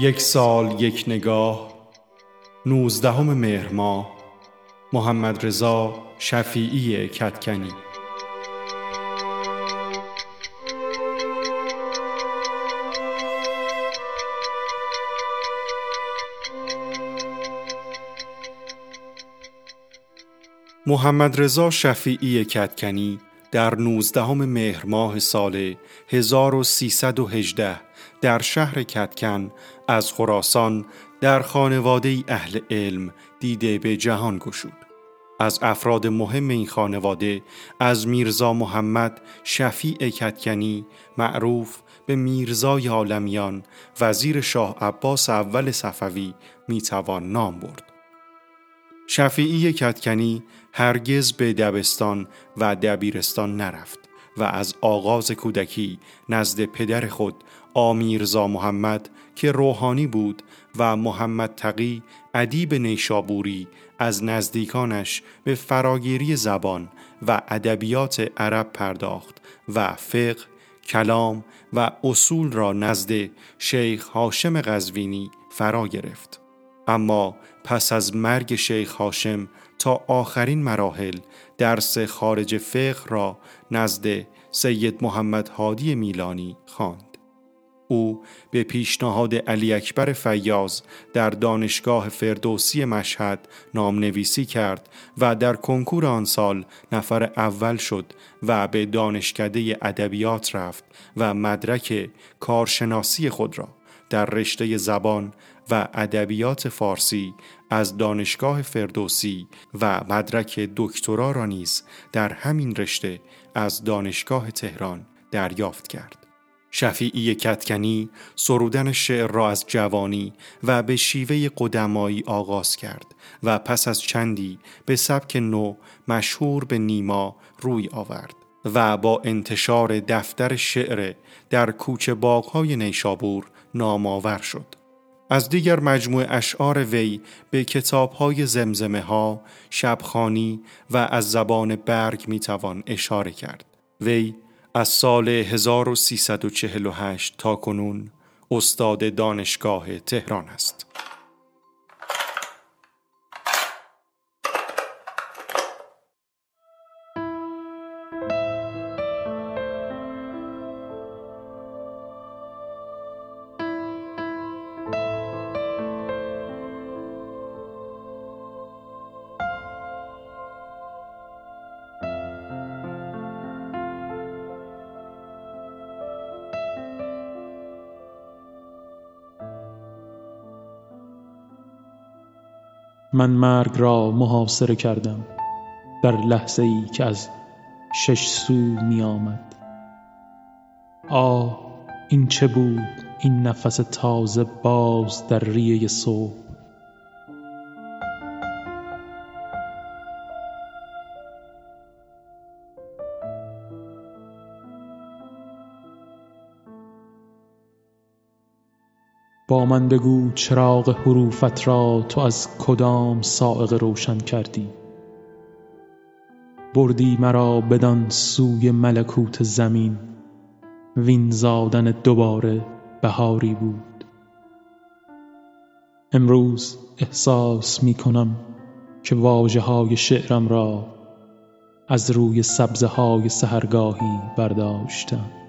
یک سال یک نگاه. نوزدهم مهر ماه محمد رضا شفیعی کتکنی. محمد رضا شفیعی کتکنی در 19 مهر ماه سال 1318 در شهر کتکن از خراسان در خانواده اهل علم دیده به جهان گشود. از افراد مهم این خانواده از میرزا محمد شفیع کتکنی معروف به میرزای عالمیان وزیر شاه عباس اول صفوی می‌توان نام برد. شفیعی کتکنی هرگز به دبستان و دبیرستان نرفت و از آغاز کودکی نزد پدر خود آمیرزا محمد که روحانی بود و محمد تقی ادیب نیشابوری از نزدیکانش به فراگیری زبان و ادبیات عرب پرداخت و فقه، کلام و اصول را نزد شیخ هاشم قزوینی فرا گرفت. اما پس از مرگ شیخ هاشم تا آخرین مراحل درس خارج فقه را نزد سید محمد هادی میلانی خواند. او به پیشنهاد علی اکبر فیاض در دانشگاه فردوسی مشهد نامنویسی کرد و در کنکور آن سال نفر اول شد و به دانشکده ادبیات رفت و مدرک کارشناسی خود را در رشته زبان و ادبیات فارسی از دانشگاه فردوسی و مدرک دکترا را نیز در همین رشته از دانشگاه تهران دریافت کرد. شفیعی کتکنی سرودن شعر را از جوانی و به شیوه قدمایی آغاز کرد و پس از چندی به سبک نو مشهور به نیما روی آورد و با انتشار دفتر شعر در کوچه باغهای نیشابور نامآور شد. از دیگر مجموع اشعار وی به کتابهای زمزمه ها، شبخانی و از زبان برگ می‌توان اشاره کرد. وی از سال 1348 تا کنون استاد دانشگاه تهران است. من مرگ را محاصره کردم در لحظه ای که از شش سو می آمد. آه این چه بود؟ این نفس تازه باز در ریه صبح. با من بگو چراغ حروفت را تو از کدام سائق روشن کردی؟ بردی مرا بدان سوی ملکوت زمین وین زادن دوباره بهاری بود. امروز احساس می کنم که واجه های شعرم را از روی سبزه های سهرگاهی برداشتم.